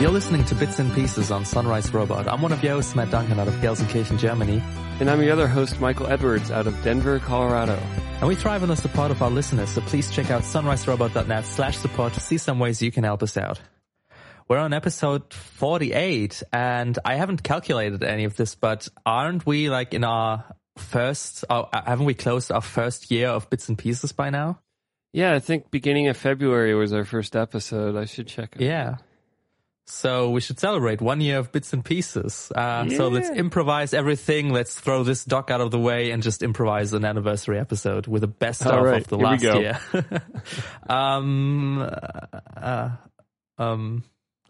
You're listening to Bits and Pieces on Sunrise Robot. I'm one of your hosts, Matt Duncan, out of Gelsenkirchen, Germany. And I'm your other host, Michael Edwards, out of Denver, Colorado. And we thrive on the support of our listeners, so please check out sunriserobot.net slash support to see some ways you can help us out. We're on episode 48, and I haven't calculated any of this, but aren't we like in our first, uh, haven't we closed our first year of Bits and Pieces by now? Yeah, I think beginning of February was our first episode. I should check it. Yeah. So we should celebrate one year of bits and pieces. Uh, yeah. So let's improvise everything. Let's throw this doc out of the way and just improvise an anniversary episode with the best All of right, of the here last year. um, uh, um,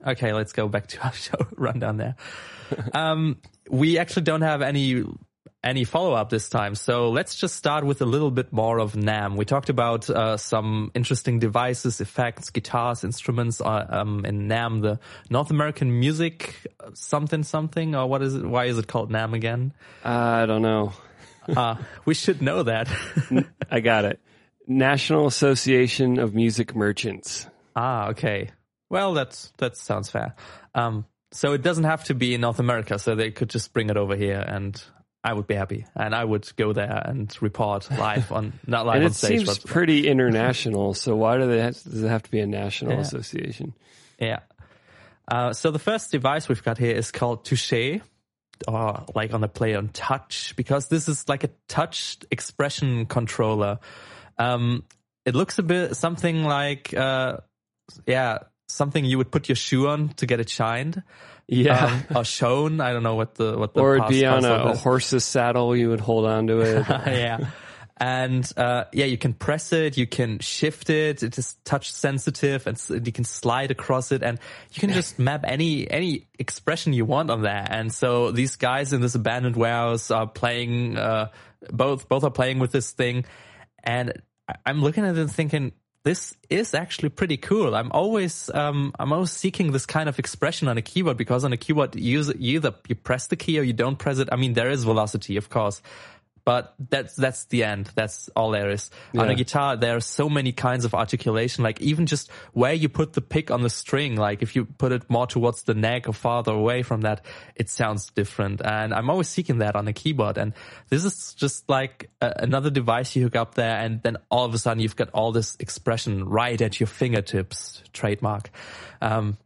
okay, let's go back to our show rundown there. um, we actually don't have any any follow up this time, so let's just start with a little bit more of NAMM. We talked about uh, some interesting devices, effects, guitars, instruments uh, um, in NAMM, the North American music something something, or what is it? Why is it called NAMM again? I don't know. Uh, we should know that. I got it. National Association of Music Merchants. ah, okay. Well, that's that sounds fair. Um, so it doesn't have to be in North America, so they could just bring it over here and. I would be happy, and I would go there and report live on not live and on it stage, seems but pretty international. So why do they have, does it have to be a national Yeah. association? Yeah. Uh, so the first device we've got here is called Touché, or like on the play on touch, because this is like a touch expression controller. Um, it looks a bit something like, uh, yeah, something you would put your shoe on to get it shined. Yeah. Um, or shown. I don't know what the, what the or it'd be on a, a horse's saddle. You would hold on to it. yeah. And uh, yeah, you can press it, you can shift it. It is touch sensitive, and you can slide across it, and you can just map any any expression you want on there. And so these guys in this abandoned warehouse are playing. Uh, both both are playing with this thing, and I'm looking at it and thinking. This is actually pretty cool. I'm always, um, I'm always seeking this kind of expression on a keyboard because on a keyboard, you, use, you either you press the key or you don't press it. I mean, there is velocity, of course, but that's that's the end. That's all there is. On a guitar, there are so many kinds of articulation. Like even just where you put the pick on the string. Like if you put it more towards the neck or farther away from that, it sounds different. And I'm always seeking that on a keyboard. And this is just like a, another device you hook up there, and then all of a sudden you've got all this expression right at your fingertips. Trademark. Um,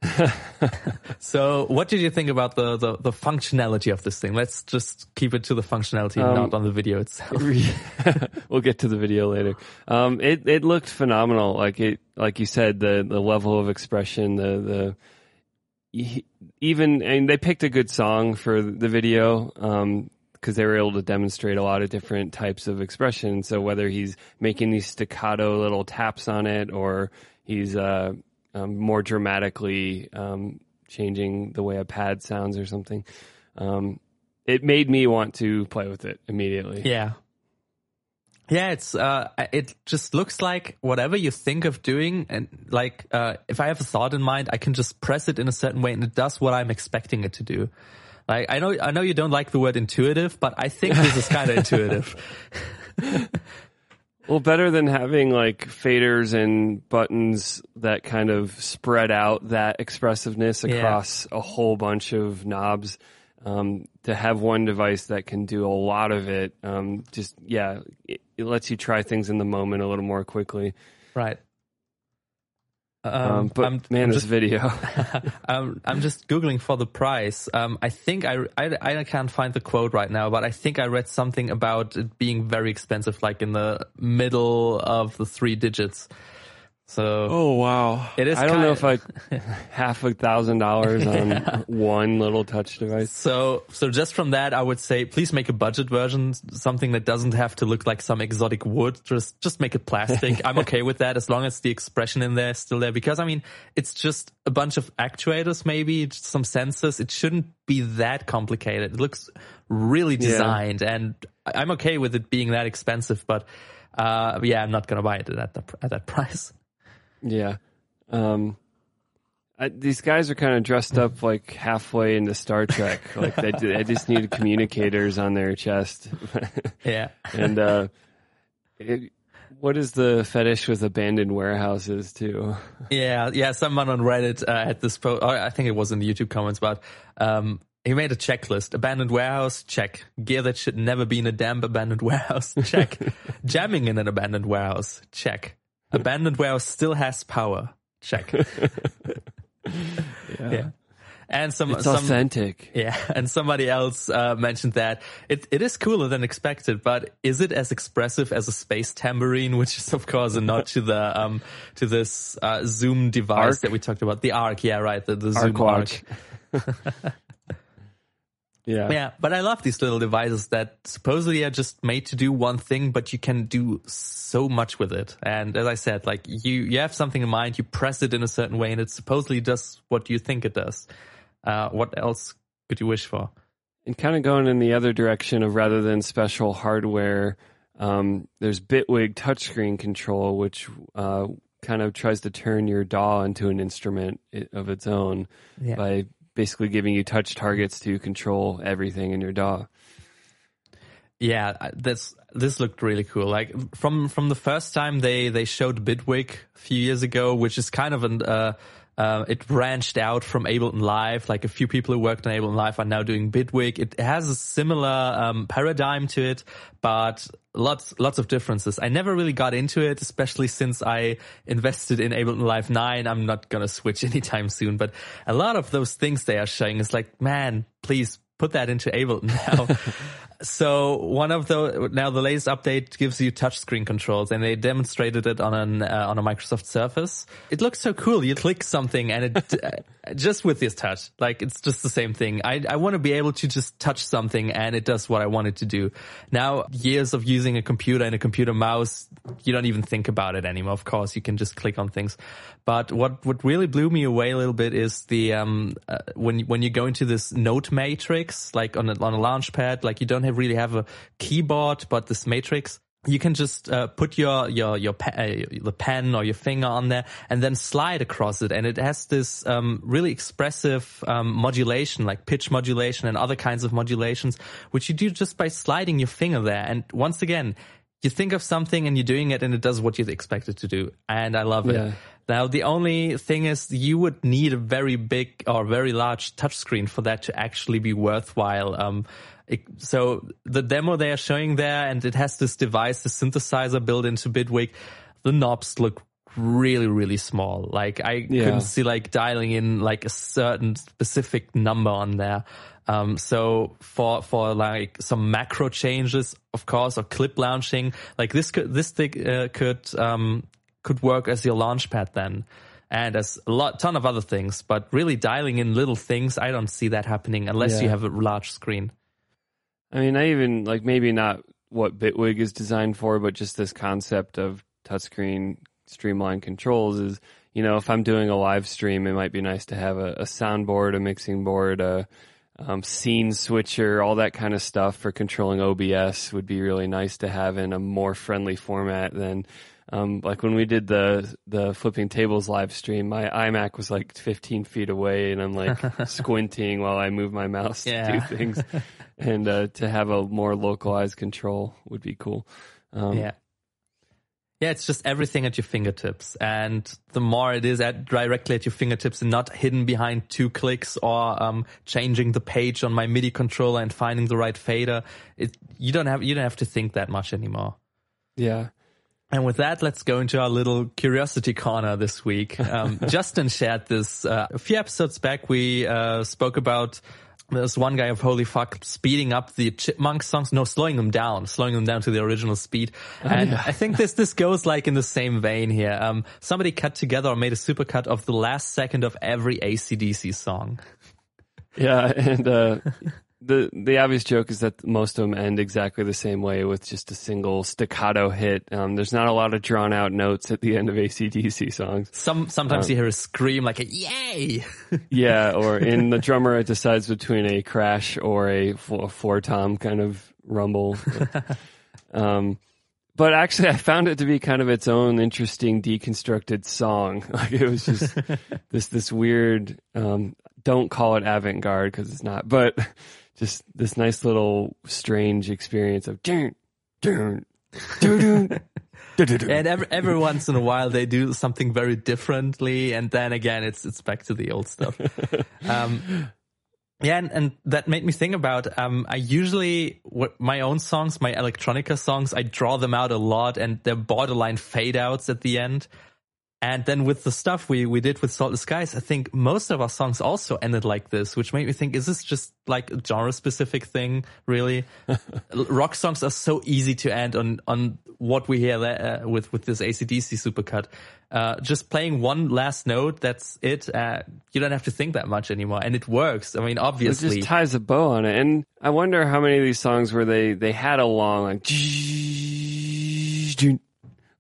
so, what did you think about the, the, the functionality of this thing? Let's just keep it to the functionality, Um, not on the video itself. we'll get to the video later. Um, it it looked phenomenal. Like it, like you said, the the level of expression, the the even and they picked a good song for the video. Um, because they were able to demonstrate a lot of different types of expression. So whether he's making these staccato little taps on it, or he's uh, um, more dramatically um, changing the way a pad sounds or something, um, it made me want to play with it immediately. Yeah. Yeah, it's uh it just looks like whatever you think of doing and like uh if I have a thought in mind, I can just press it in a certain way and it does what I'm expecting it to do. Like I know I know you don't like the word intuitive, but I think this is kind of intuitive. Well, better than having like faders and buttons that kind of spread out that expressiveness Yeah. across a whole bunch of knobs. Um, to have one device that can do a lot of it, um, just yeah, it, it lets you try things in the moment a little more quickly. Right. Um, Um, but I'm- man, I'm this just- video, um, I'm just googling for the price. Um, I think I, I I can't find the quote right now, but I think I read something about it being very expensive, like in the middle of the three digits. So oh wow, It is I don't know if I kind- half a thousand dollars on one little touch device. So, so just from that, I would say, please make a budget version, something that doesn't have to look like some exotic wood. Just, just make it plastic. I'm okay with that as long as the expression in there is still there. Because I mean, it's just a bunch of actuators, maybe some sensors. It shouldn't be that complicated. It looks really Yeah. designed, and I- I'm okay with it being that expensive. But uh, yeah, I'm not gonna buy it at that at that price. Yeah. Um, I, these guys are kind of dressed up like halfway into Star Trek. Like they, they just need communicators on their chest. Yeah. and uh, it, what is the fetish with abandoned warehouses too? Yeah, yeah. Someone on Reddit uh, had this post. I think it was in the YouTube comments, but um, he made a checklist: abandoned warehouse, check. Gear that should never be in a damp abandoned warehouse, check. Jamming in an abandoned warehouse, check. Abandoned warehouse still has power, check. yeah. And some, It's some authentic. yeah, and somebody else uh, mentioned that it, it is cooler than expected, but is it as expressive as a space tambourine, which is of course a nod to the um to this uh, Zoom device ARQ? that we talked about, the ARQ, yeah, right, the, the Zoom ARQ watch. yeah. Yeah, but I love these little devices that supposedly are just made to do one thing, but you can do so much with it. And as I said, like you, you have something in mind, you press it in a certain way, and it supposedly does what you think it does. Uh, what else could you wish for? And kind of going in the other direction of rather than special hardware, um, there's Bitwig touchscreen control, which uh, kind of tries to turn your DAW into an instrument of its own Yeah. by basically giving you touch targets to control everything in your DAW. Yeah, this this looked really cool. Like from from the first time they they showed Bitwig a few years ago, which is kind of an uh, uh, it branched out from Ableton Live. Like a few people who worked on Ableton Live are now doing Bitwig. It has a similar um, paradigm to it, but lots lots of differences. I never really got into it, especially since I invested in Ableton Live 9. I'm not gonna switch anytime soon, but a lot of those things they are showing is like, man, please put that into Ableton now. so one of the now the latest update gives you touchscreen controls, and they demonstrated it on an uh, on a Microsoft Surface. It looks so cool. You click something, and it uh, just with this touch, like it's just the same thing. I I want to be able to just touch something, and it does what I want it to do. Now years of using a computer and a computer mouse, you don't even think about it anymore. Of course, you can just click on things. But what what really blew me away a little bit is the um uh, when when you go into this note matrix like on a, on a launch pad, like you don't have really have a keyboard, but this matrix. You can just uh, put your your your pe- uh, the pen or your finger on there, and then slide across it, and it has this um, really expressive um, modulation, like pitch modulation and other kinds of modulations, which you do just by sliding your finger there. And once again, you think of something and you're doing it, and it does what you expect it to do, and I love it. Now, the only thing is you would need a very big or very large touchscreen for that to actually be worthwhile. Um, so the demo they are showing there, and it has this device, the synthesizer built into Bitwig. The knobs look really, really small. Like I Yeah. couldn't see like dialing in like a certain specific number on there. Um, so for, for like some macro changes, of course, or clip launching, like this could, this thing, uh, could, um, could work as your launch pad then. And as a lot, ton of other things, but really dialing in little things, I don't see that happening unless you have a large screen. I mean, I even like maybe not what Bitwig is designed for, but just this concept of touchscreen streamlined controls is, you know, if I'm doing a live stream, it might be nice to have a, a soundboard, a mixing board, a um, scene switcher, all that kind of stuff for controlling OBS would be really nice to have in a more friendly format than. Um, like when we did the the flipping tables live stream, my iMac was like 15 feet away, and I'm like squinting while I move my mouse to do things and uh, to have a more localized control would be cool. Um, Yeah. Yeah, it's just everything at your fingertips. And the more it is at directly at your fingertips and not hidden behind two clicks or um, changing the page on my MIDI controller and finding the right fader, it, you don't have you don't have to think that much anymore. yeah, And with that, let's go into our little curiosity corner this week. Um, Justin shared this uh, a few episodes back. We uh, spoke about there's one guy of Holy Fuck speeding up the Chipmunk songs, no, slowing them down, slowing them down to the original speed. And I think this this goes like in the same vein here. Um, somebody cut together or made a supercut of the last second of every ACDC song. yeah, and uh, the the obvious joke is that most of them end exactly the same way with just a single staccato hit. Um, there's not a lot of drawn out notes at the end of ACDC songs. Some sometimes you hear a scream like a yay. Yeah, or in the drummer it decides between a crash or a, a four tom kind of rumble. um, but actually, I found it to be kind of its own interesting deconstructed song. Like it was just this this weird. Um, don't call it avant garde because it's not, but just this nice little strange experience of dun, dun, dun, dun, and every, every once in a while they do something very differently, and then again it's it's back to the old stuff. Um, yeah, and, and, that made me think about. Um, I usually my own songs, my electronica songs, I draw them out a lot, and they're borderline fade outs at the end. And then with the stuff we, we did with Saltless Skies, I think most of our songs also ended like this, which made me think, is this just like a genre specific thing, really? Rock songs are so easy to end on, on what we hear uh, with, with this ACDC supercut. Uh, just playing one last note, that's it. Uh, you don't have to think that much anymore. And it works. I mean, obviously. It just ties a bow on it. And I wonder how many of these songs where they, they had a long, like,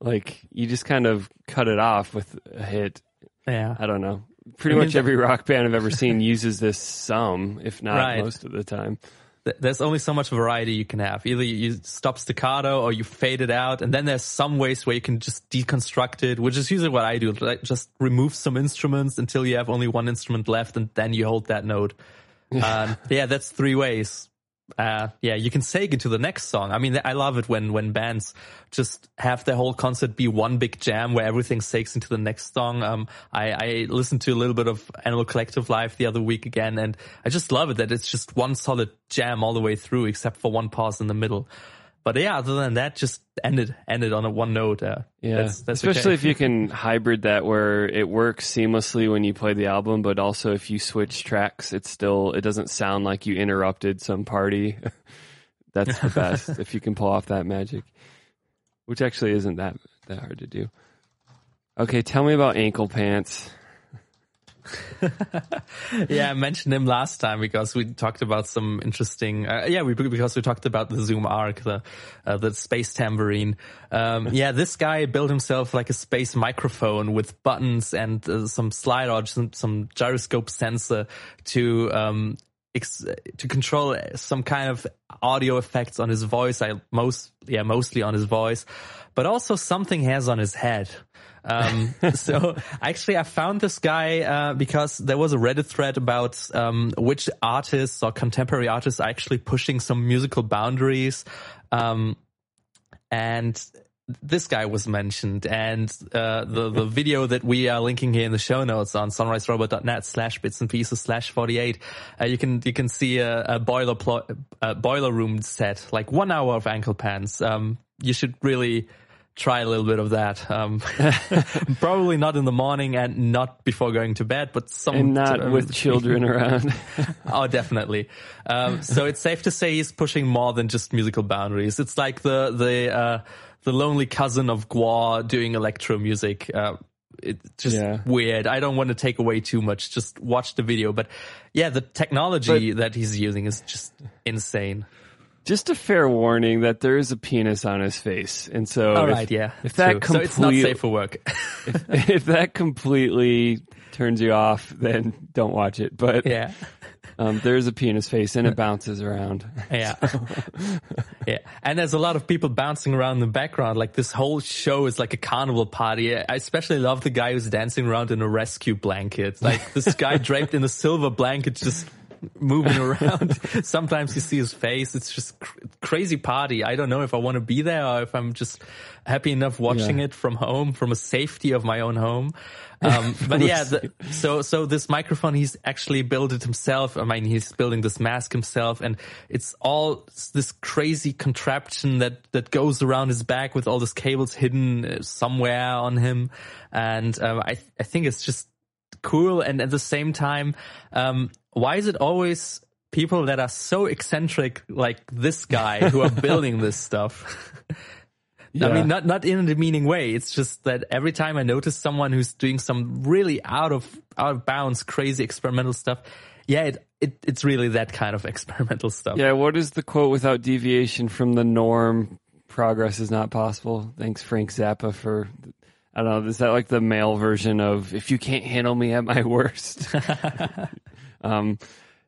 like you just kind of cut it off with a hit. Yeah. I don't know. Pretty I mean, much every rock band I've ever seen uses this some, if not right. most of the time. There's only so much variety you can have. Either you stop staccato or you fade it out, and then there's some ways where you can just deconstruct it, which is usually what I do. Like just remove some instruments until you have only one instrument left, and then you hold that note. um, yeah, that's three ways uh, yeah, you can seg into the next song. I mean, I love it when, when bands just have their whole concert be one big jam where everything segs into the next song. Um, I, I listened to a little bit of Animal Collective Live the other week again, and I just love it that it's just one solid jam all the way through, except for one pause in the middle. But yeah, other than that, just ended ended on a one note. Uh, yeah, that's, that's especially okay. if you can hybrid that where it works seamlessly when you play the album, but also if you switch tracks, it still it doesn't sound like you interrupted some party. that's the best if you can pull off that magic, which actually isn't that that hard to do. Okay, tell me about Ankle Pants. yeah, I mentioned him last time because we talked about some interesting. Uh, yeah, we because we talked about the Zoom ARQ, the uh, the space tambourine. Um, yeah, this guy built himself like a space microphone with buttons and uh, some slide or some, some gyroscope sensor to um, ex- to control some kind of audio effects on his voice. I most yeah mostly on his voice, but also something has on his head. Um, so actually, I found this guy uh, because there was a Reddit thread about um, which artists or contemporary artists are actually pushing some musical boundaries, um, and this guy was mentioned. And uh, the the video that we are linking here in the show notes on sunriserobot.net slash bits and pieces slash 48 uh, you can you can see a, a boiler pl- a boiler room set like one hour of Ankle Pants um, you should really try a little bit of that. Um, probably not in the morning and not before going to bed, but some and not with children around. oh, definitely. Um, so it's safe to say he's pushing more than just musical boundaries. It's like the the uh, the lonely cousin of GWAR doing electro music. Uh, it's just yeah. weird. I don't want to take away too much. Just watch the video. But yeah, the technology but, that he's using is just insane. Just a fair warning that there is a penis on his face, and so all right, if, yeah, if that complete, so it's not safe for work. if, if, that completely turns you off, then don't watch it. But yeah, um, there's a penis face and it bounces around. Yeah, yeah, and there's a lot of people bouncing around in the background. Like this whole show is like a carnival party. I especially love the guy who's dancing around in a rescue blanket. Like this guy draped in a silver blanket, just moving around. Sometimes you see his face. It's just cr- crazy party. I don't know if I want to be there or if I'm just happy enough watching yeah. it from home, from a safety of my own home. Um, but yeah, the, so, so this microphone, he's actually built it himself. I mean, he's building this mask himself and it's all this crazy contraption that, that goes around his back with all these cables hidden uh, somewhere on him. And, um, I, I think it's just cool. And at the same time, um, why is it always people that are so eccentric like this guy who are building this stuff? Yeah. I mean, not not in a demeaning way. It's just that every time I notice someone who's doing some really out of out of bounds, crazy experimental stuff, yeah, it, it it's really that kind of experimental stuff. Yeah. What is the quote? Without deviation from the norm, progress is not possible. Thanks, Frank Zappa, for I don't know. Is that like the male version of "If you can't handle me at my worst"? um,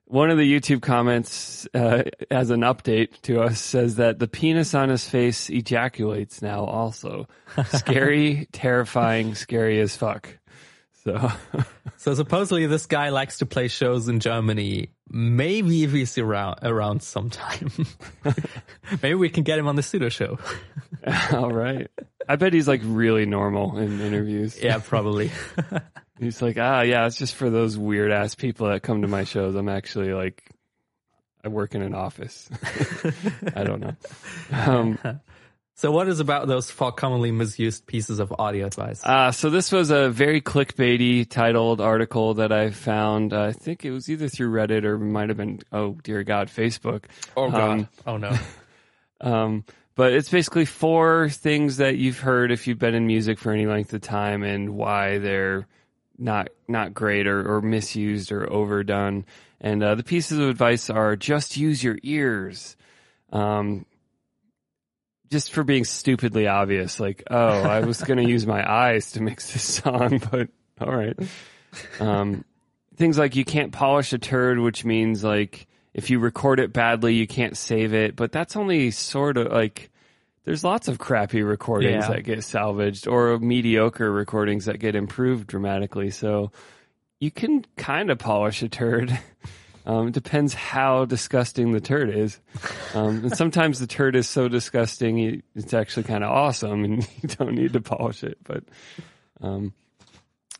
one of the YouTube comments uh, as an update to us says that the penis on his face ejaculates now. Also, scary, terrifying, scary as fuck. So, so supposedly this guy likes to play shows in Germany. Maybe if he's around around sometime, maybe we can get him on the pseudo show. all right. I bet he's like really normal in interviews. Yeah, probably. He's like, ah, yeah, it's just for those weird ass people that come to my shows. I'm actually like, I work in an office. I don't know. Um, so, what is about those four commonly misused pieces of audio advice? Uh, so this was a very clickbaity titled article that I found. Uh, I think it was either through Reddit or might have been, oh dear God, Facebook. Oh God. Um, oh no. um, but it's basically four things that you've heard if you've been in music for any length of time and why they're not not great or, or misused or overdone. And uh, the pieces of advice are just use your ears. Um, just for being stupidly obvious, like, oh, I was going to use my eyes to mix this song, but all right. Um, things like you can't polish a turd, which means like if you record it badly, you can't save it, but that's only sort of like there's lots of crappy recordings yeah. that get salvaged or mediocre recordings that get improved dramatically. So you can kind of polish a turd. Um, it depends how disgusting the turd is. Um, and sometimes the turd is so disgusting, it's actually kind of awesome and you don't need to polish it. But, um,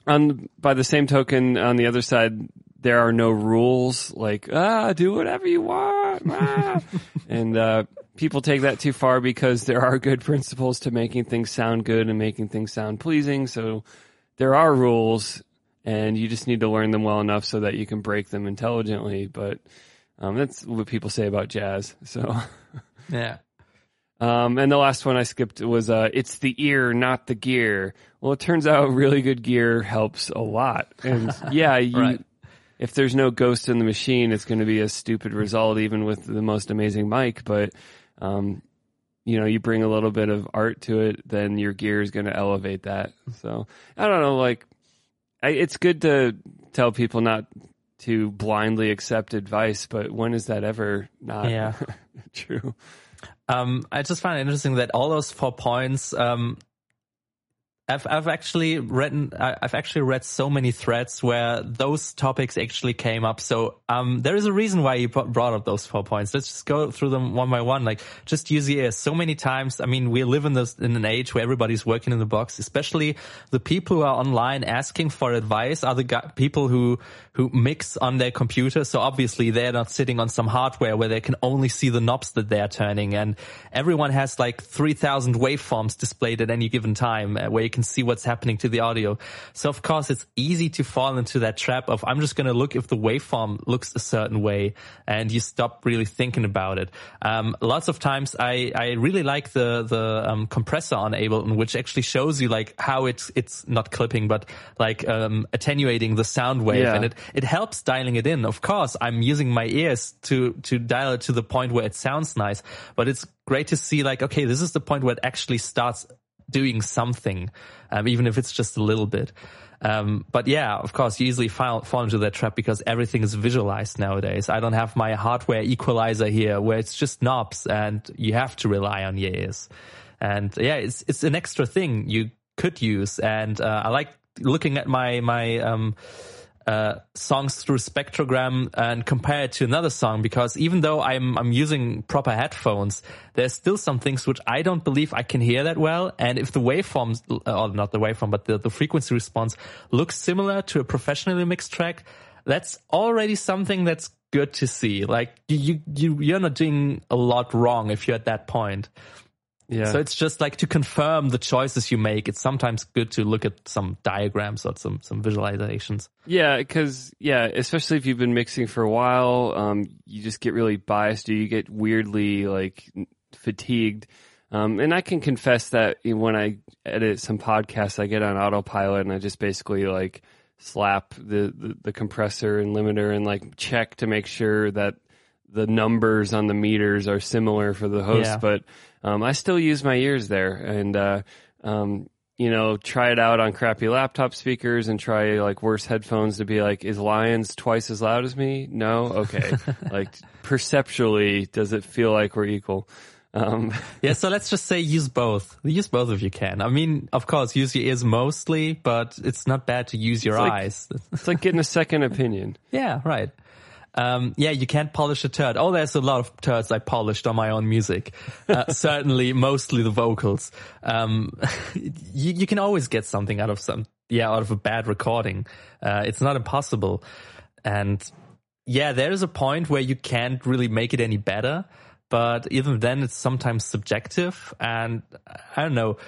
on, by the same token, on the other side, there are no rules like, ah, do whatever you want. Ah. and, uh, people take that too far because there are good principles to making things sound good and making things sound pleasing. So there are rules and you just need to learn them well enough so that you can break them intelligently. But um, that's what people say about jazz. So yeah. Um, and the last one I skipped was uh, it's the ear, not the gear. Well, it turns out really good gear helps a lot. And yeah, you, right if there's no ghost in the machine, it's going to be a stupid result, even with the most amazing mic. But um, you know, you bring a little bit of art to it, then your gear is going to elevate that. So I don't know, like, I, it's good to tell people not to blindly accept advice, but when is that ever not yeah. true? Um, I just find it interesting that all those four points, um, I've I've actually read I've actually read so many threads where those topics actually came up. So um, there is a reason why you brought up those four points. Let's just go through them one by one. Like just use the ears. So many times, I mean, we live in this in an age where everybody's working in the box. Especially the people who are online asking for advice are the people who who mix on their computer. So obviously they're not sitting on some hardware where they can only see the knobs that they're turning. And everyone has like three thousand waveforms displayed at any given time uh, where can see what's happening to the audio. So of course it's easy to fall into that trap of I'm just going to look if the waveform looks a certain way and you stop really thinking about it. Um, lots of times I, I really like the, the, um, compressor on Ableton, which actually shows you like how it's, it's not clipping, but like, um, attenuating the sound wave yeah. and it, it helps dialing it in. Of course, I'm using my ears to, to dial it to the point where it sounds nice, but it's great to see like, okay, this is the point where it actually starts doing something, um, even if it's just a little bit. Um, but yeah, of course, you easily fall, fall into that trap because everything is visualized nowadays. I don't have my hardware equalizer here where it's just knobs and you have to rely on your ears. And yeah, it's, it's an extra thing you could use. And, uh, I like looking at my, my, um, uh, songs through spectrogram and compare it to another song because even though I'm I'm using proper headphones, there's still some things which I don't believe I can hear that well. And if the waveforms, uh, or not the waveform, but the, the frequency response looks similar to a professionally mixed track, that's already something that's good to see. Like you you you're not doing a lot wrong if you're at that point. Yeah. So it's just like to confirm the choices you make. It's sometimes good to look at some diagrams or some some visualizations. Yeah, because yeah, especially if you've been mixing for a while, um, you just get really biased, or you get weirdly like fatigued. Um, and I can confess that when I edit some podcasts, I get on autopilot and I just basically like slap the, the, the compressor and limiter and like check to make sure that the numbers on the meters are similar for the host. Yeah. But um, I still use my ears there, and uh, um, you know, try it out on crappy laptop speakers and try like worse headphones to be like, is Lions twice as loud as me? No? Okay. like perceptually, does it feel like we're equal? Um, yeah, so let's just say use both. Use both if you can. I mean, of course, use your ears mostly, but it's not bad to use your like, eyes. it's like getting a second opinion. Yeah, right. Um, yeah, you can't polish a turd. Oh, there's a lot of turds I polished on my own music. Uh, certainly, mostly the vocals. Um, you, you, can always get something out of some, yeah, out of a bad recording. Uh, it's not impossible. And yeah, there is a point where you can't really make it any better. But even then, it's sometimes subjective. And I don't know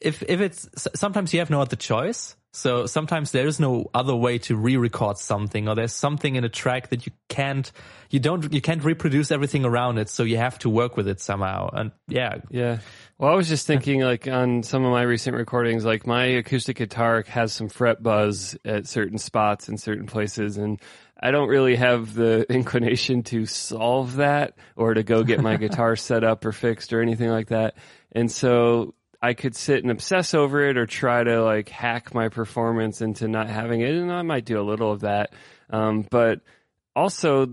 if, if it's, sometimes you have no other choice. So sometimes there is no other way to re-record something or there's something in a track that you can't, you don't, you can't reproduce everything around it. So you have to work with it somehow. And yeah. Yeah. Well, I was just thinking like on some of my recent recordings, like my acoustic guitar has some fret buzz at certain spots in certain places. And I don't really have the inclination to solve that or to go get my guitar set up or fixed or anything like that. And so I could sit and obsess over it or try to like hack my performance into not having it. And I might do a little of that. Um, but also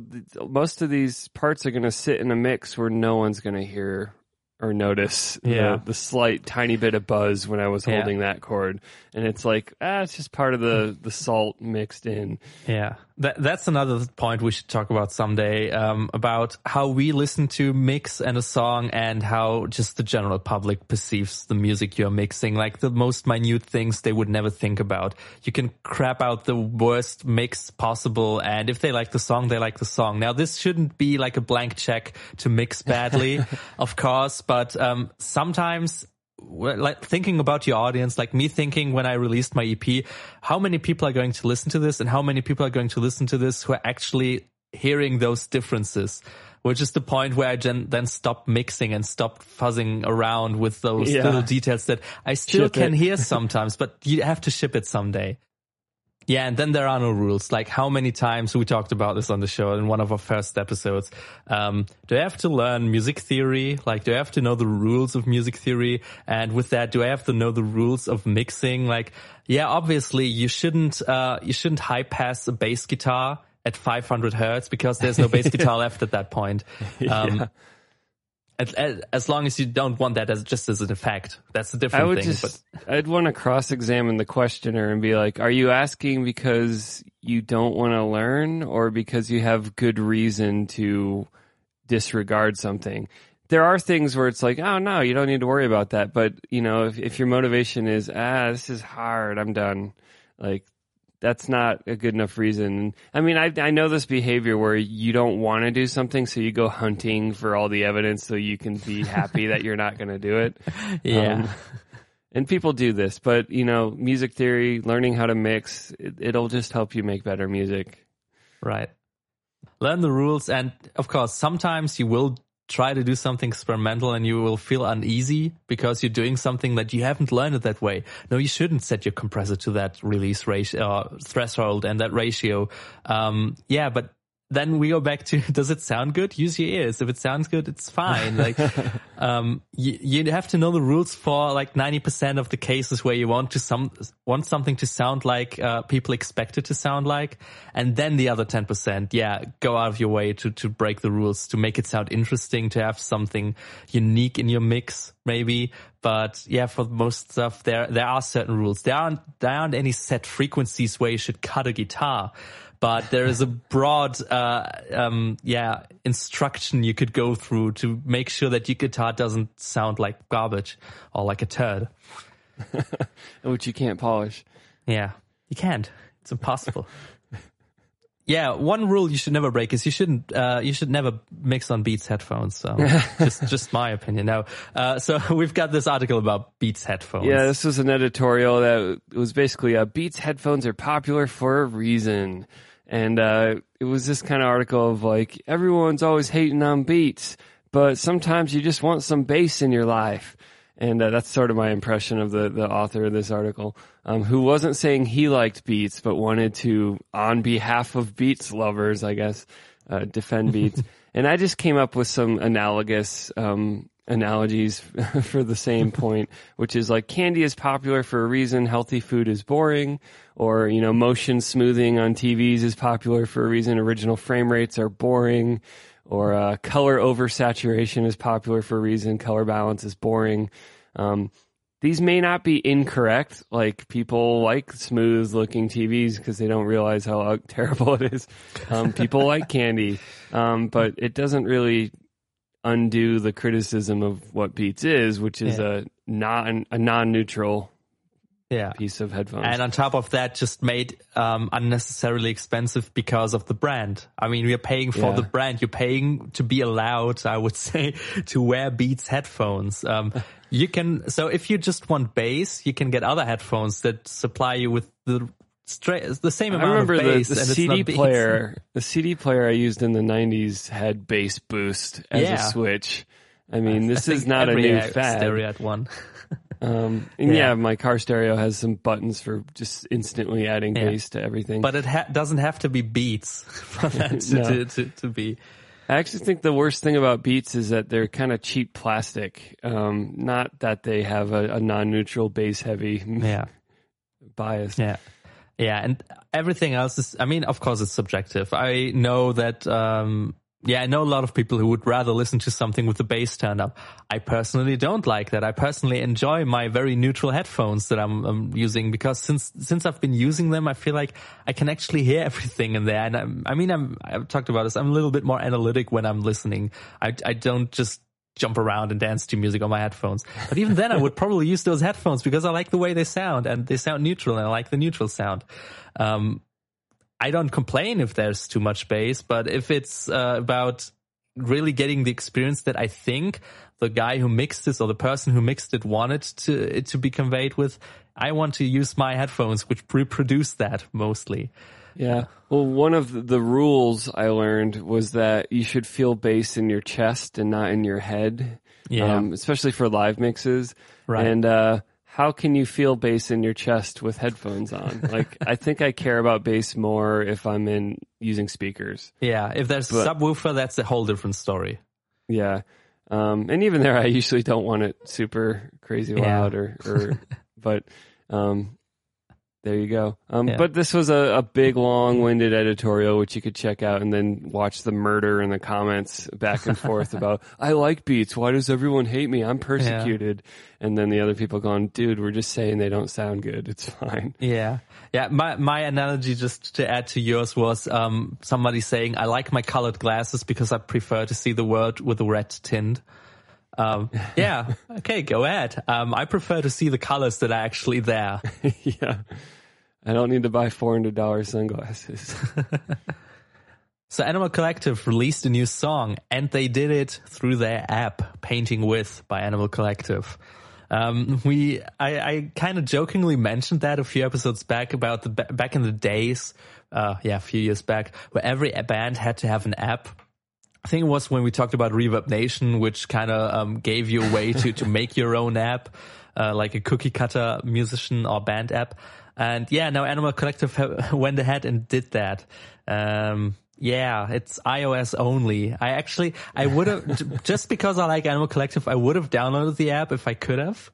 most of these parts are going to sit in a mix where no one's going to hear or notice yeah. the, the, slight tiny bit of buzz when I was holding yeah. that chord. And it's like, ah, it's just part of the, the salt mixed in. Yeah. That, that's another point we should talk about someday, um, about how we listen to mix and a song and how just the general public perceives the music you're mixing, like the most minute things they would never think about. You can crap out the worst mix possible. And if they like the song, they like the song. Now, this shouldn't be like a blank check to mix badly, of course, but, um, sometimes like thinking about your audience, like me thinking when I released my EP, how many people are going to listen to this and how many people are going to listen to this who are actually hearing those differences, which is the point where I then stop mixing and stop fuzzing around with those yeah. little details that I still ship can it. hear sometimes, but you have to ship it someday. Yeah, and then there are no rules. Like how many times we talked about this on the show in one of our first episodes. Um, do I have to learn music theory? Like, do I have to know the rules of music theory? And with that, do I have to know the rules of mixing? Like, yeah, obviously you shouldn't, uh, you shouldn't high pass a bass guitar at 500 hertz because there's no bass guitar left at that point. Um, yeah as long as you don't want that as just as an effect, that's a different I would thing. Just, but. I'd want to cross-examine the questioner and be like, "Are you asking because you don't want to learn, or because you have good reason to disregard something?" There are things where it's like, "Oh no, you don't need to worry about that." But you know, if if your motivation is, "Ah, this is hard, I'm done," like that's not a good enough reason. I mean, I I know this behavior where you don't want to do something, so you go hunting for all the evidence so you can be happy that you're not going to do it. Yeah. Um, and people do this, but you know, music theory, learning how to mix, it, it'll just help you make better music. Right. Learn the rules, and of course, sometimes you will try to do something experimental and you will feel uneasy because you're doing something that you haven't learned it that way. No, you shouldn't set your compressor to that release ratio, uh, threshold and that ratio. Um, yeah, but then we go back to does it sound good? Use your ears. If it sounds good it's fine. Like um you, you have to know the rules for like 90% of the cases where you want to some want something to sound like uh, people expect it to sound like. And then the other 10% yeah go out of your way to to break the rules to make it sound interesting to have something unique in your mix maybe. But yeah for most stuff there there are certain rules. There aren't there aren't any set frequencies where you should cut a guitar but there is a broad, uh, um, yeah, instruction you could go through to make sure that your guitar doesn't sound like garbage or like a turd. Which you can't polish. Yeah, you can't. It's impossible. yeah, one rule you should never break is you shouldn't, uh, you should never mix on Beats headphones. So just, just my opinion. Now, uh, so we've got this article about Beats headphones. Yeah, this was an editorial that was basically uh, Beats headphones are popular for a reason. And uh, it was this kind of article of like, everyone's always hating on beats, but sometimes you just want some bass in your life. And uh, that's sort of my impression of the, the author of this article, um, who wasn't saying he liked beats, but wanted to, on behalf of beats lovers, I guess, uh, defend beats. and I just came up with some analogous um, analogies for the same point, which is like candy is popular for a reason, healthy food is boring, or, you know, motion smoothing on TVs is popular for a reason, original frame rates are boring, or uh, color oversaturation is popular for a reason, color balance is boring. Um, these may not be incorrect. Like people like smooth looking TVs because they don't realize how terrible it is. Um, people like candy, um, but it doesn't really undo the criticism of what Beats is, which is yeah. a non a non neutral yeah. piece of headphones. And on top of that, just made um, unnecessarily expensive because of the brand. I mean, we're paying for yeah. the brand. You're paying to be allowed, I would say, to wear Beats headphones. Um, you can, so if you just want bass, you can get other headphones that supply you with the straight, the same amount I remember of bass. The, the CD player, the CD player I used in the '90s had bass boost as yeah. a switch. I mean, this I is not a new fad. Stereo had one. um, yeah. yeah. my car stereo has some buttons for just instantly adding yeah. bass to everything. But it ha- doesn't have to be beats for that to, no. to, to, to, be. I actually think the worst thing about Beats is that they're kind of cheap plastic. Um, not that they have a, a non-neutral bass heavy yeah. bias. Yeah. Yeah, and everything else is, I mean, of course it's subjective. I know that, um, yeah, I know a lot of people who would rather listen to something with the bass turned up. I personally don't like that. I personally enjoy my very neutral headphones that I'm, I'm using because since, since I've been using them, I feel like I can actually hear everything in there. And I'm, I mean, I'm, I've talked about this. I'm a little bit more analytic when I'm listening. I, I don't just jump around and dance to music on my headphones. But even then, I would probably use those headphones because I like the way they sound and they sound neutral and I like the neutral sound. Um, I don't complain if there's too much bass, but if it's uh, about really getting the experience that I think the guy who mixed this or the person who mixed it wanted to it to be conveyed with, I want to use my headphones, which reproduce that mostly. Yeah. Well, one of the rules I learned was that you should feel bass in your chest and not in your head. Yeah. Um, especially for live mixes. Right. And, uh, how can you feel bass in your chest with headphones on? like, I think I care about bass more if I'm in using speakers. Yeah. If there's but, subwoofer, that's a whole different story. Yeah. Um, and even there, I usually don't want it super crazy loud yeah. or, or, but, um, there you go. Um, yeah. But this was a, a big, long-winded editorial, which you could check out and then watch the murder in the comments back and forth about, I like beats. Why does everyone hate me? I'm persecuted. Yeah. And then the other people going, dude, we're just saying they don't sound good. It's fine. Yeah. Yeah. My, my analogy just to add to yours was, um, somebody saying, I like my colored glasses because I prefer to see the world with a red tint. Um, yeah. Okay, go ahead. Um, I prefer to see the colors that are actually there. yeah. I don't need to buy $400 sunglasses. so Animal Collective released a new song and they did it through their app, Painting With by Animal Collective. Um, we, I, I kind of jokingly mentioned that a few episodes back about the, back in the days, uh, yeah, a few years back, where every band had to have an app. I think it was when we talked about Reverb Nation, which kind of um, gave you a way to, to make your own app, uh, like a cookie cutter musician or band app. And yeah, now Animal Collective went ahead and did that. Um, yeah, it's iOS only. I actually, I would have, just because I like Animal Collective, I would have downloaded the app if I could have.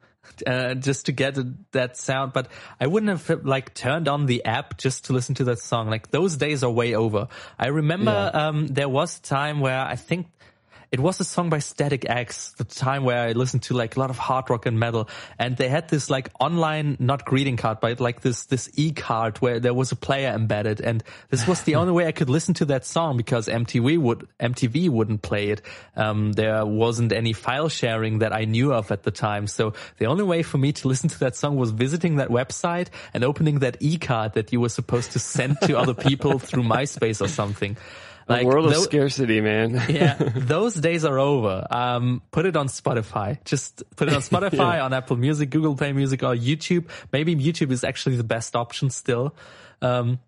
Uh, just to get that sound, but I wouldn't have like turned on the app just to listen to that song. Like those days are way over. I remember, yeah. um, there was a time where I think it was a song by Static X, the time where I listened to like a lot of hard rock and metal. And they had this like online, not greeting card, but like this, this e-card where there was a player embedded. And this was the only way I could listen to that song because MTV would, MTV wouldn't play it. Um, there wasn't any file sharing that I knew of at the time. So the only way for me to listen to that song was visiting that website and opening that e-card that you were supposed to send to other people through MySpace or something. Like, world of scarcity, man. yeah, those days are over. Um, put it on Spotify. Just put it on Spotify, yeah. on Apple Music, Google Play Music, or YouTube. Maybe YouTube is actually the best option still. Um,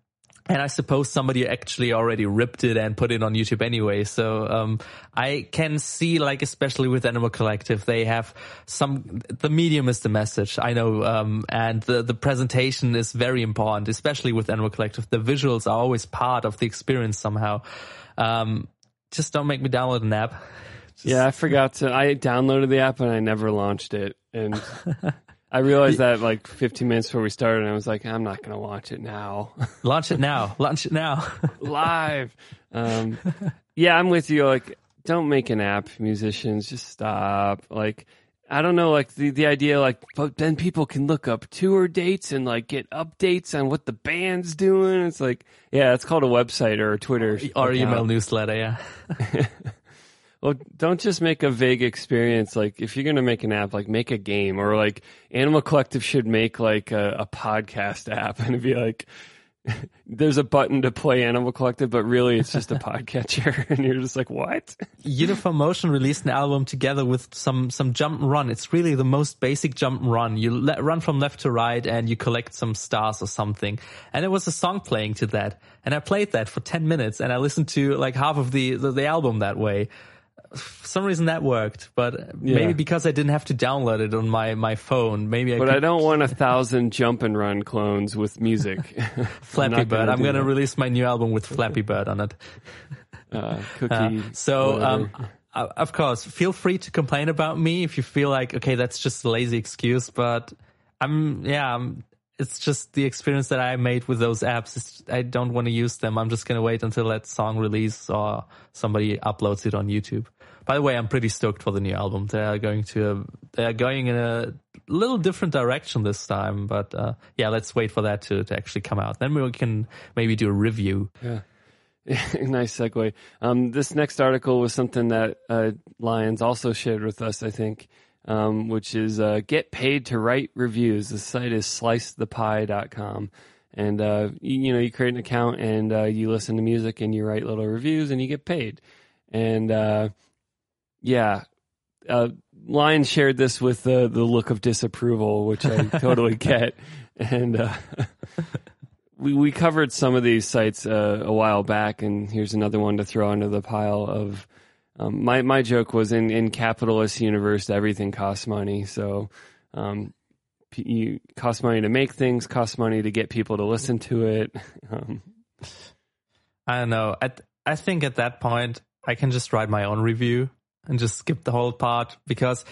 and I suppose somebody actually already ripped it and put it on YouTube anyway. So, um, I can see like, especially with Animal Collective, they have some, the medium is the message. I know, um, and the, the presentation is very important, especially with Animal Collective. The visuals are always part of the experience somehow. Um, just don't make me download an app yeah, I forgot to. I downloaded the app and I never launched it, and I realized that like 15 minutes before we started, and I was like, I'm not going to launch it now. Launch it now. Launch it now. Live. Um, yeah, I'm with you. Like, don't make an app, musicians. Just stop. Like, I don't know, like the, the idea, like, but then people can look up tour dates and like get updates on what the band's doing. It's like, yeah, it's called a website or a Twitter or account. email newsletter. Yeah. Well, don't just make a vague experience. Like, if you're going to make an app, like make a game or like Animal Collective should make like a, a podcast app and be like, there's a button to play Animal Collective, but really it's just a podcatcher. And you're just like, what? Uniform Motion released an album together with some, some jump and run. It's really the most basic jump and run. You le- run from left to right and you collect some stars or something. And there was a song playing to that. And I played that for 10 minutes and I listened to like half of the, the, the album that way for some reason that worked, but maybe Yeah. because I didn't have to download it on my, my phone. Maybe I But could I don't want a thousand jump and run clones with music. Flappy not Bird. I'm going to release my new album with Flappy Bird on it. uh, cookie. Uh, so, um, uh, of course, feel free to complain about me if you feel like, okay, that's just a lazy excuse, but I'm, yeah, I'm, it's just the experience that I made with those apps. It's, I don't want to use them. I'm just going to wait until that song release or somebody uploads it on YouTube. By the way, I'm pretty stoked for the new album. They are going to, they are going in a little different direction this time, but, uh, yeah, let's wait for that to, to actually come out. Then we can maybe do a review. Yeah. nice segue. Um, this next article was something that uh, Lions also shared with us, I think, um, which is uh, get paid to write reviews. The site is slicethepie.com. And, uh, you, you know, you create an account and uh, you listen to music and you write little reviews and you get paid. And, uh, yeah, uh, Lions shared this with the, the look of disapproval, which I totally get. And, uh, we we covered some of these sites uh, a while back, and here's another one to throw into the pile of. Um, my my joke was in in capitalist universe, everything costs money. So, um, p- you cost money to make things, cost money to get people to listen to it. Um, I don't know. At, I think at that point, I can just write my own review and just skip the whole part because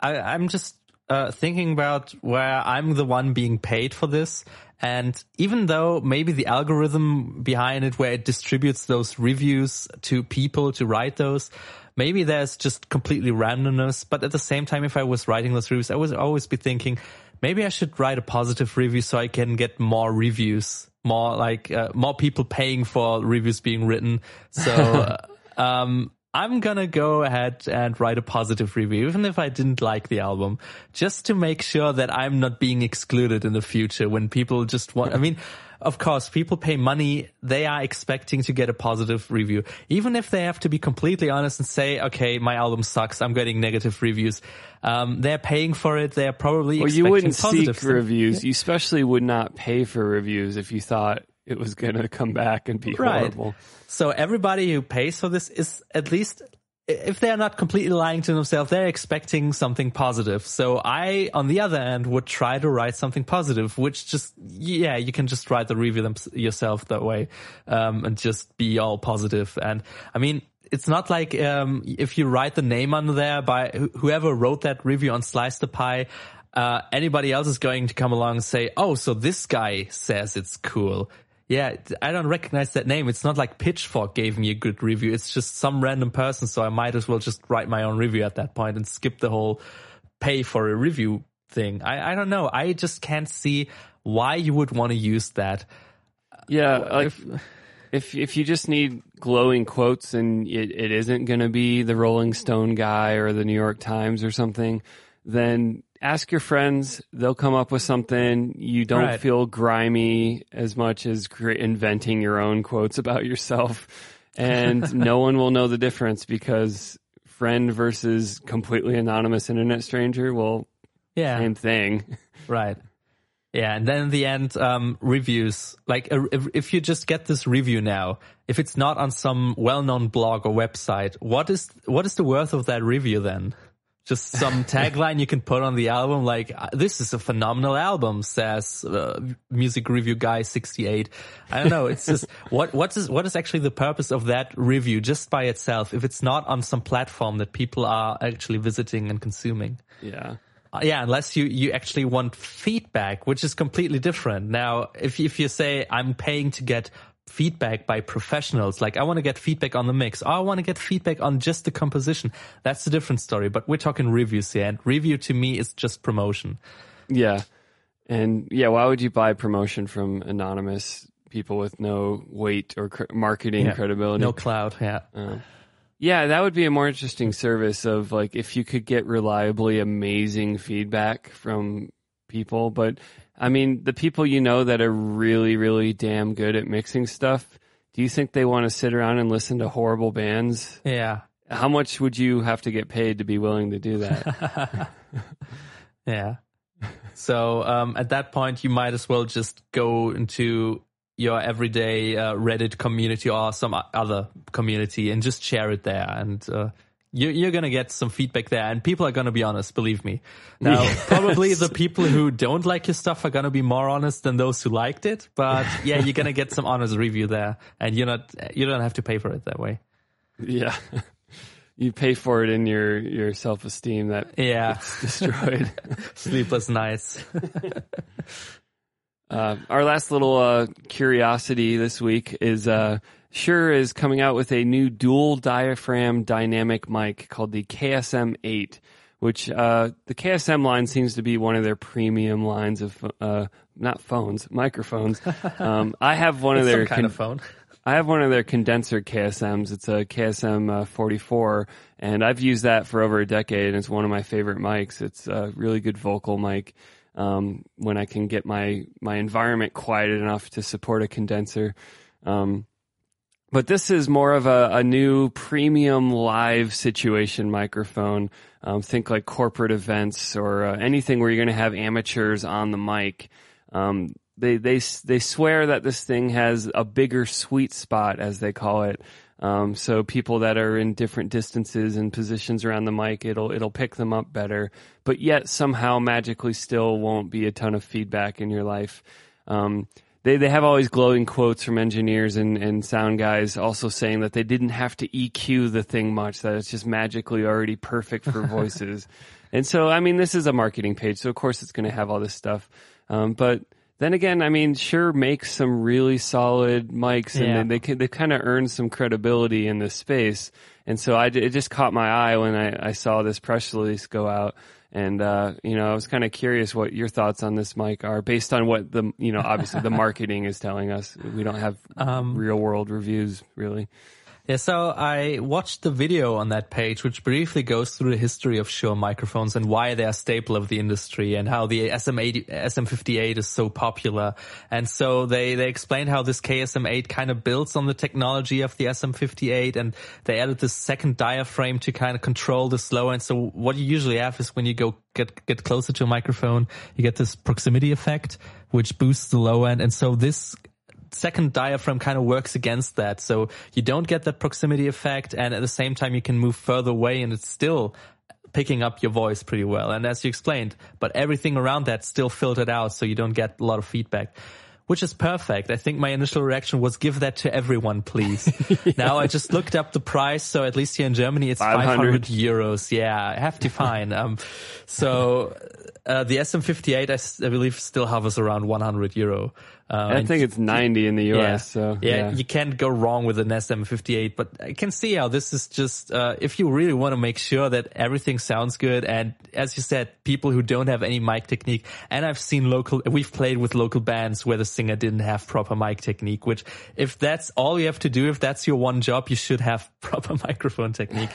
I, I'm just uh, thinking about where I'm the one being paid for this. And even though maybe the algorithm behind it, where it distributes those reviews to people to write those, maybe there's just completely randomness. But at the same time, if I was writing those reviews, I would always be thinking, maybe I should write a positive review so I can get more reviews, more like uh, more people paying for reviews being written. So uh, um, I'm gonna go ahead and write a positive review, even if I didn't like the album, just to make sure that I'm not being excluded in the future when people just want. I mean. Of course, people pay money. They are expecting to get a positive review. Even if they have to be completely honest and say, okay, my album sucks. I'm getting negative reviews. Um, they're paying for it. They're probably well, you wouldn't seek reviews. You especially would not pay for reviews if you thought it was going to come back and be Right. horrible. So everybody who pays for this is at least, if they're not completely lying to themselves, they're expecting something positive. So I, on the other end, would try to write something positive, which just, yeah, you can just write the review them yourself that way, um, and just be all positive. And I mean, it's not like, um, if you write the name under there by wh- whoever wrote that review on Slice the Pie, uh, anybody else is going to come along and say, oh, so this guy says it's cool. Yeah, I don't recognize that name. It's not like Pitchfork gave me a good review. It's just some random person. So I might as well just write my own review at that point and skip the whole pay for a review thing. I, I don't know. I just can't see why you would want to use that. Yeah, uh, like if if you just need glowing quotes and it, it isn't going to be the Rolling Stone guy or the New York Times or something, then ask your friends. They'll come up with something. You don't Right. feel grimy as much as cre- inventing your own quotes about yourself, and no one will know the difference because friend versus completely anonymous internet stranger. Well, Yeah. same thing. Right. Yeah, and then in the end, um, reviews. Like, uh, if, if you just get this review now, if it's not on some well-known blog or website, what is what is the worth of that review then? Just some tagline you can put on the album like uh, this is a phenomenal album says uh, music review guy 68 i don't know it's just what what is what is actually the purpose of that review just by itself if it's not on some platform that people are actually visiting and consuming Yeah. uh, yeah, unless you, you actually want feedback, which is completely different. Now, if, if you say I'm paying to get feedback by professionals, like I want to get feedback on the mix, or I want to get feedback on just the composition, that's a different story. But we're talking reviews here, and review to me is just promotion. Yeah. And yeah, why would you buy promotion from anonymous people with no weight or cr- marketing Yeah. credibility? No cloud, yeah. Um, yeah, that would be a more interesting service of like if you could get reliably amazing feedback from people. But I mean, the people you know that are really, really damn good at mixing stuff, do you think they want to sit around and listen to horrible bands? Yeah. How much would you have to get paid to be willing to do that? Yeah. So um, at that point, you might as well just go into your everyday uh, Reddit community or some other community and just share it there. And uh, you, you're going to get some feedback there. And people are going to be honest, believe me. Now, Yes. probably the people who don't like your stuff are going to be more honest than those who liked it. But yeah, you're going to get some honest review there. And you're not, you don't have to pay for it that way. yeah. You pay for it in your, your self esteem that Yeah. destroyed. Sleepless nights. Uh, our last little uh, curiosity this week is uh, Shure is coming out with a new dual diaphragm dynamic mic called the KSM 8, which uh, the KSM line seems to be one of their premium lines of uh, not phones, microphones. Um, I have one of their some kind con- of phone. I have one of their condenser KSMs. It's a KSM uh, 44, and I've used that for over a decade. And it's one of my favorite mics. It's a really good vocal mic. Um, when I can get my my environment quieted enough to support a condenser. Um, but this is more of a, a new premium live situation microphone. Um, think like corporate events or uh, anything where you're going to have amateurs on the mic. Um, they they they swear that this thing has a bigger sweet spot, as they call it. Um, so people that are in different distances and positions around the mic, it'll it'll pick them up better. But yet somehow magically still won't be a ton of feedback in your life. Um, they they have all these glowing quotes from engineers and, and sound guys also saying that they didn't have to EQ the thing much, that it's just magically already perfect for voices. and so, I mean, this is a marketing page, so of course it's going to have all this stuff. Um, but then again, I mean, Shure makes some really solid mics, and Yeah. they they, they kind of earned some credibility in this space. And so I, it just caught my eye when I, I saw this press release go out. And, uh, you know, I was kind of curious what your thoughts on this mic are based on what the, you know, obviously the marketing is telling us. We don't have real world reviews really. Yeah, so I watched the video on that page, which briefly goes through the history of Shure microphones and why they're a staple of the industry and how the SM80, SM58 is so popular. And so they, they explained how this KSM8 kind of builds on the technology of the SM58 and they added this second diaphragm to kind of control the slow end. So what you usually have is when you go get, get closer to a microphone, you get this proximity effect, which boosts the low end. And so this second diaphragm kind of works against that. So you don't get that proximity effect. And at the same time, you can move further away and it's still picking up your voice pretty well. And as you explained, but everything around that still filtered out. So you don't get a lot of feedback. Which is perfect. I think my initial reaction was give that to everyone, please. Now I just looked up the price. So at least here in Germany, it's 500. 500 euros. Yeah, hefty fine. Um, so, uh, the SM58, I, s- I believe still hovers around 100 euro. Uh, I think it's 90 in the US. yeah. So yeah, yeah. you can't go wrong with an SM58, but I can see how this is just, uh, if you really want to make sure that everything sounds good. And as you said, people who don't have any mic technique, and I've seen local, we've played with local bands where the singer didn't have proper mic technique, which if that's all you have to do, if that's your one job, you should have proper microphone technique.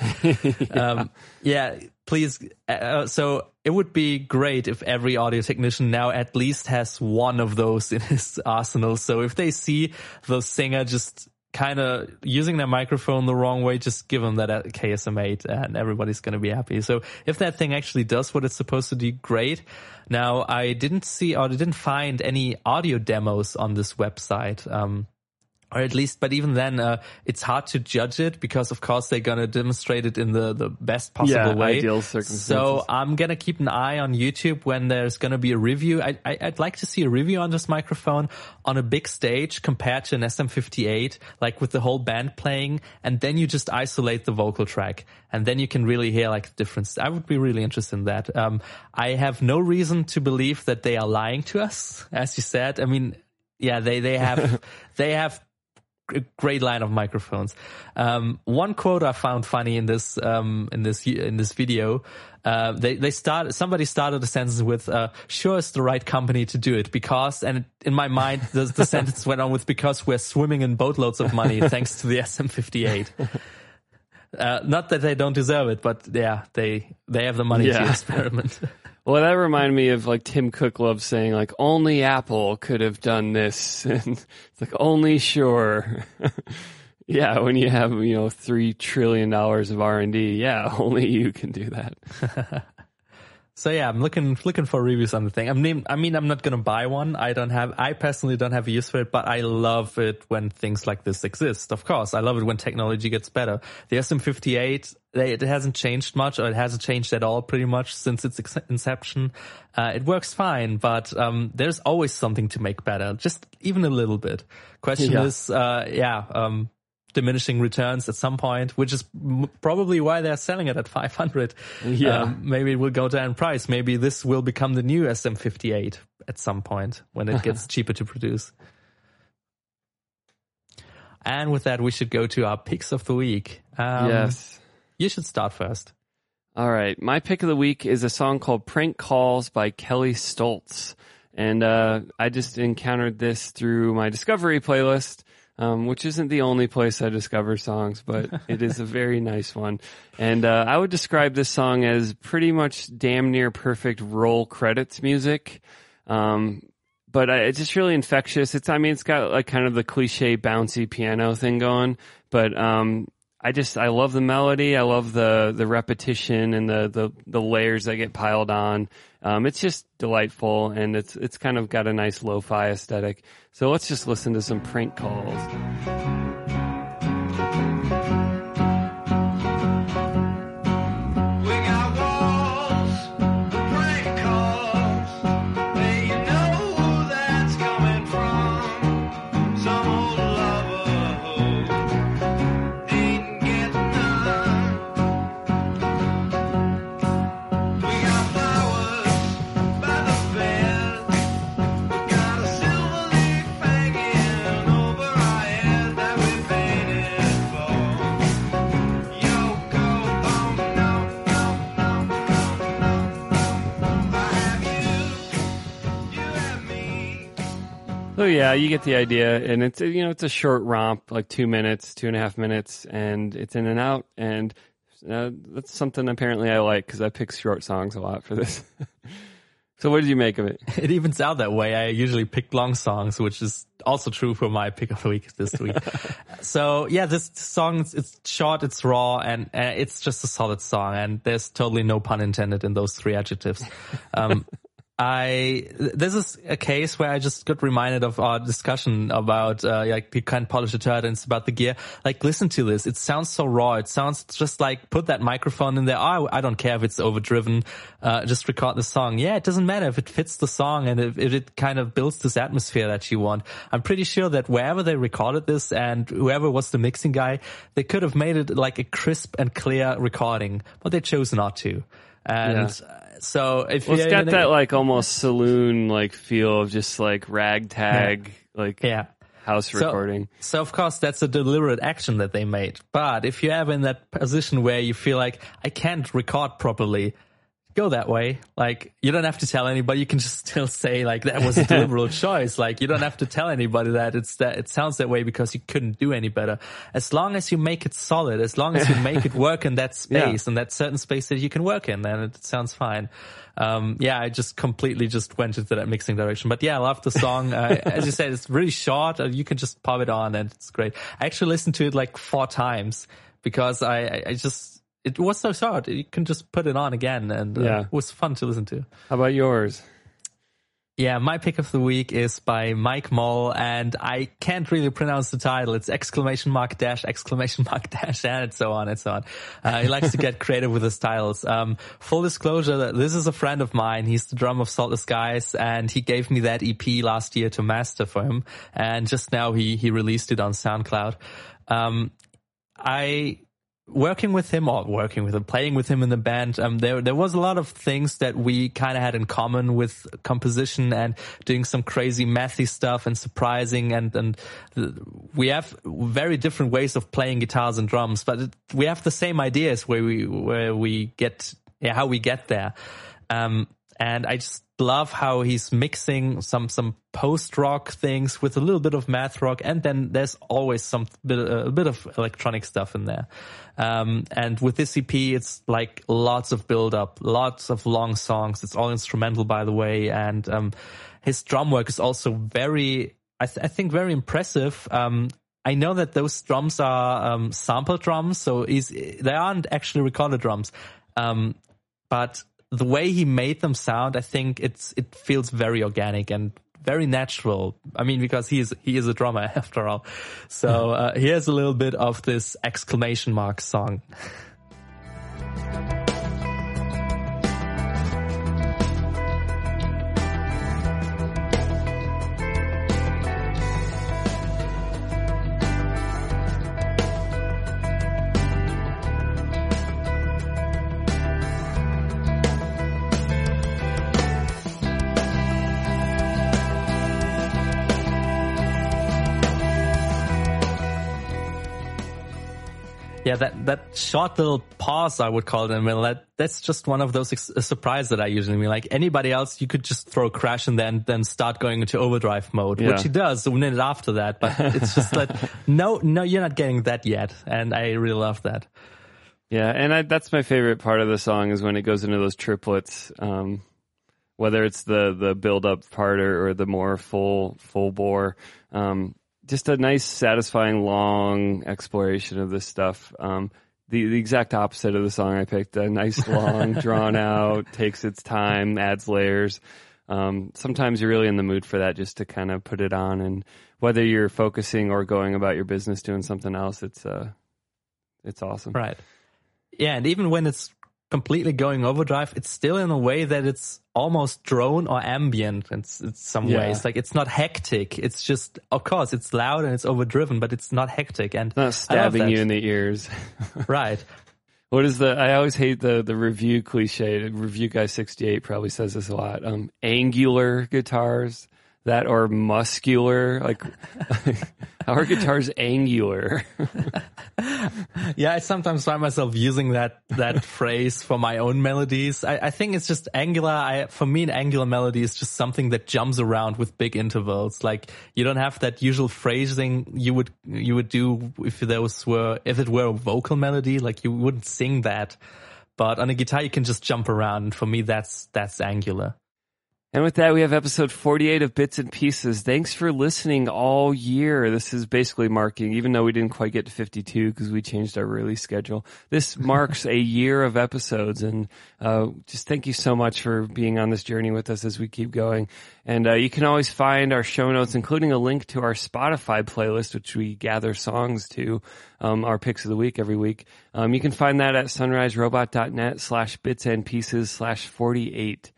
um, yeah, please. Uh, so it would be great if every audio technician now at least has one of those in his arsenal. So if they see the singer just kind of using their microphone the wrong way, just give them that at KSM8 and everybody's going to be happy. So if that thing actually does what it's supposed to do, great. Now I didn't see or I didn't find any audio demos on this website. Um, or at least, but even then, uh, it's hard to judge it because, of course, they're gonna demonstrate it in the the best possible Yeah, way. ideal circumstances. So I'm gonna keep an eye on YouTube when there's gonna be a review. I, I I'd like to see a review on this microphone on a big stage compared to an SM58, like with the whole band playing, and then you just isolate the vocal track, and then you can really hear like the difference. I would be really interested in that. Um, I have no reason to believe that they are lying to us, as you said. I mean, yeah, they they have they have great line of microphones. Um, one quote I found funny in this um, in this in this video. Uh, they they started somebody started a sentence with uh, "Shure, it's the right company to do it because," and in my mind the, the sentence went on with "Because we're swimming in boatloads of money thanks to the SM58." Uh, not that they don't deserve it, but yeah, they they have the money to experiment. Well, that reminded me of like Tim Cook loves saying like only Apple could have done this, and it's like only Shure. yeah, when you have you know three trillion dollars of R and D, yeah, only you can do that. So yeah, I'm looking looking for reviews on the thing. I mean, I mean, I'm not gonna buy one. I don't have. I personally don't have a use for it, but I love it when things like this exist. Of course, I love it when technology gets better. The SM58, they, it hasn't changed much, or it hasn't changed at all, pretty much since its inception. Uh, it works fine, but um, there's always something to make better, just even a little bit. Question Yeah. is, uh, yeah. Um, diminishing returns at some point, which is m- probably why they're selling it at 500. Yeah. Um, maybe it will go down in price. Maybe this will become the new SM58 at some point when it gets cheaper to produce. And with that, we should go to our picks of the week. Um, yes. You should start first. All right. My pick of the week is a song called Prank Calls by Kelley Stoltz. And uh, I just encountered this through my Discovery playlist, um, which isn't the only place I discover songs, but it is a very nice one. And uh, I would describe this song as pretty much damn near perfect roll credits music. Um, but uh, it's just really infectious. It's, I mean, it's got like kind of the cliche bouncy piano thing going, but, um, I just, I love the melody. I love the, the repetition and the, the, the layers that get piled on. Um, it's just delightful and it's, it's kind of got a nice lo-fi aesthetic. So let's just listen to some prank calls. Yeah, you get the idea, and it's you know it's a short romp, like two minutes, two and a half minutes, and it's in and out, and uh, that's something apparently I like because I pick short songs a lot for this. so what did you make of it? It evens out that way. I usually pick long songs, which is also true for my pick of the week this week. so yeah, this song it's- short, it's raw, and uh, it's just a solid song. And there's totally no pun intended in those three adjectives. Um, I this is a case where I just got reminded of our discussion about uh, like you can't polish a turd and it's about the gear. Like listen to this, it sounds so raw. It sounds just like put that microphone in there. Oh, I don't care if it's overdriven. Uh, just record the song. Yeah, it doesn't matter if it fits the song and if, if it kind of builds this atmosphere that you want. I'm pretty sure that wherever they recorded this and whoever was the mixing guy, they could have made it like a crisp and clear recording, but they chose not to. And Yeah. So if Well, you it's got that like almost saloon like feel of just like ragtag like yeah. house So- recording. So of course that's a deliberate action that they made. But if you're ever in that position where you feel like I can't record properly, go that way. Like you don't have to tell anybody. You can just still say like that was a deliberate choice. Like you don't have to tell anybody that it's that it sounds that way because you couldn't do any better. As long as you make it solid, as long as you make it work in that space and that certain space that you can work in, then it sounds fine. Um, yeah, I just completely just went into that mixing direction. But yeah, I love the song. Uh, as you said, it's really short. Uh, you can just pop it on and it's great. I actually listened to it like four times because I, I just, it was so short. You can just put it on again and uh, Yeah. it was fun to listen to. How about yours? Yeah, my pick of the week is by Mike Moll, and I can't really pronounce the title. It's exclamation mark dash exclamation mark dash and so on and so on. Uh, he likes to get creative with his titles. Um, full disclosure, this is a friend of mine. He's the drummer of Saltless Guys, and he gave me that EP last year to master for him. And just now he he released it on SoundCloud. Um, I working with him or working with him, playing with him in the band, um, there there was a lot of things that we kind of had in common with composition and doing some crazy mathy stuff and surprising and and we have very different ways of playing guitars and drums, but we have the same ideas where we where we get yeah, how we get there. Um, and I just love how he's mixing some some post rock things with a little bit of math rock, and then there's always some bit a bit of electronic stuff in there. Um, and with this EP, it's like lots of build up, lots of long songs. It's all instrumental, by the way, and um, his drum work is also very, I, th- I think, very impressive. Um, I know that those drums are um, sample drums, so they aren't actually recorded drums. Um, but the way he made them sound, I think it's it feels very organic and very natural. I mean, because he is he is a drummer after all. So uh, here's a little bit of this exclamation mark song. Short little pause, I would call it, and that that's just one of those ex- surprise that I usually mean. Like anybody else, you could just throw a crash and then then start going into overdrive mode, Yeah. which he does a minute after that. But it's just like no, no, you're not getting that yet, and I really love that. Yeah, and I, that's my favorite part of the song is when it goes into those triplets. Um, whether it's the the build up part or, or the more full full bore. Um, just a nice, satisfying, long exploration of this stuff. Um, the the exact opposite of the song I picked. A nice, long, drawn out, takes its time, adds layers. Um, sometimes you're really in the mood for that, just to kind of put it on, and whether you're focusing or going about your business doing something else, it's uh, it's awesome. Right. Yeah, and even when it's completely going overdrive, it's still in a way that it's almost drone or ambient in, in some Yeah. ways. Like it's not hectic. It's just, of course, it's loud and it's overdriven, but it's not hectic. And not stabbing you in the ears. right. What is the? I always hate the the review cliche. Review guy sixty eight probably says this a lot. Um, angular guitars, that are muscular. Like, are guitars angular? Yeah, I sometimes find myself using that that phrase for my own melodies. I, I think it's just angular. I, for me, an angular melody is just something that jumps around with big intervals. Like you don't have that usual phrasing you would you would do if those were if it were a vocal melody. Like you wouldn't sing that, but on a guitar you can just jump around. And for me, that's that's angular. And with that, we have episode 48 of Bits and Pieces. Thanks for listening all year. This is basically marking, even though we didn't quite get to 52 because we changed our release schedule. This marks a year of episodes. And uh, just thank you so much for being on this journey with us as we keep going. And uh, you can always find our show notes, including a link to our Spotify playlist, which we gather songs to, um, our picks of the week every week. Um, you can find that at sunriserobot.net slash bits and pieces slash 48.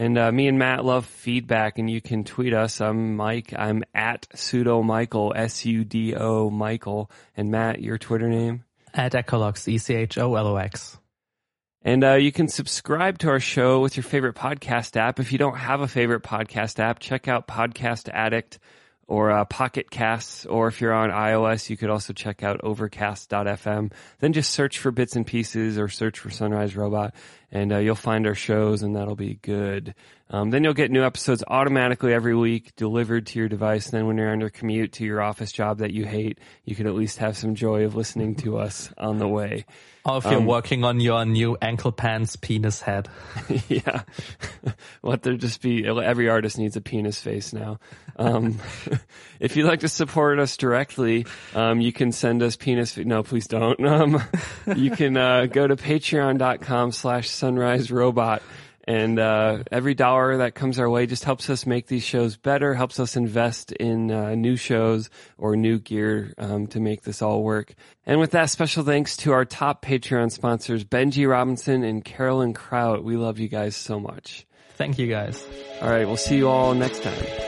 And uh, me and Matt love feedback, and you can tweet us. I'm Mike. I'm at sudo Michael, S U D O Michael. And Matt, your Twitter name. At Echolox, E C H O L O X. And uh, you can subscribe to our show with your favorite podcast app. If you don't have a favorite podcast app, check out Podcast Addict or uh, Pocket Casts. Or if you're on iOS, you could also check out Overcast.fm. Then just search for Bits and Pieces or search for Sunrise Robot, and uh, you'll find our shows, and that'll be good. Um, then you'll get new episodes automatically every week delivered to your device. Then when you're on your commute to your office job that you hate, you can at least have some joy of listening to us on the way. Or if you're working on your new ankle pants penis head. yeah. Let there just be, every artist needs a penis face now. Um, if you'd like to support us directly, um, you can send us penis, no, please don't. Um, you can, uh, go to patreon.com slash sunrise robot And uh, every dollar that comes our way just helps us make these shows better, helps us invest in uh, new shows or new gear um, to make this all work. And with that, special thanks to our top Patreon sponsors, Benji Robinson and Carolyn Kraut. We love you guys so much. Thank you guys. All right, we'll see you all next time.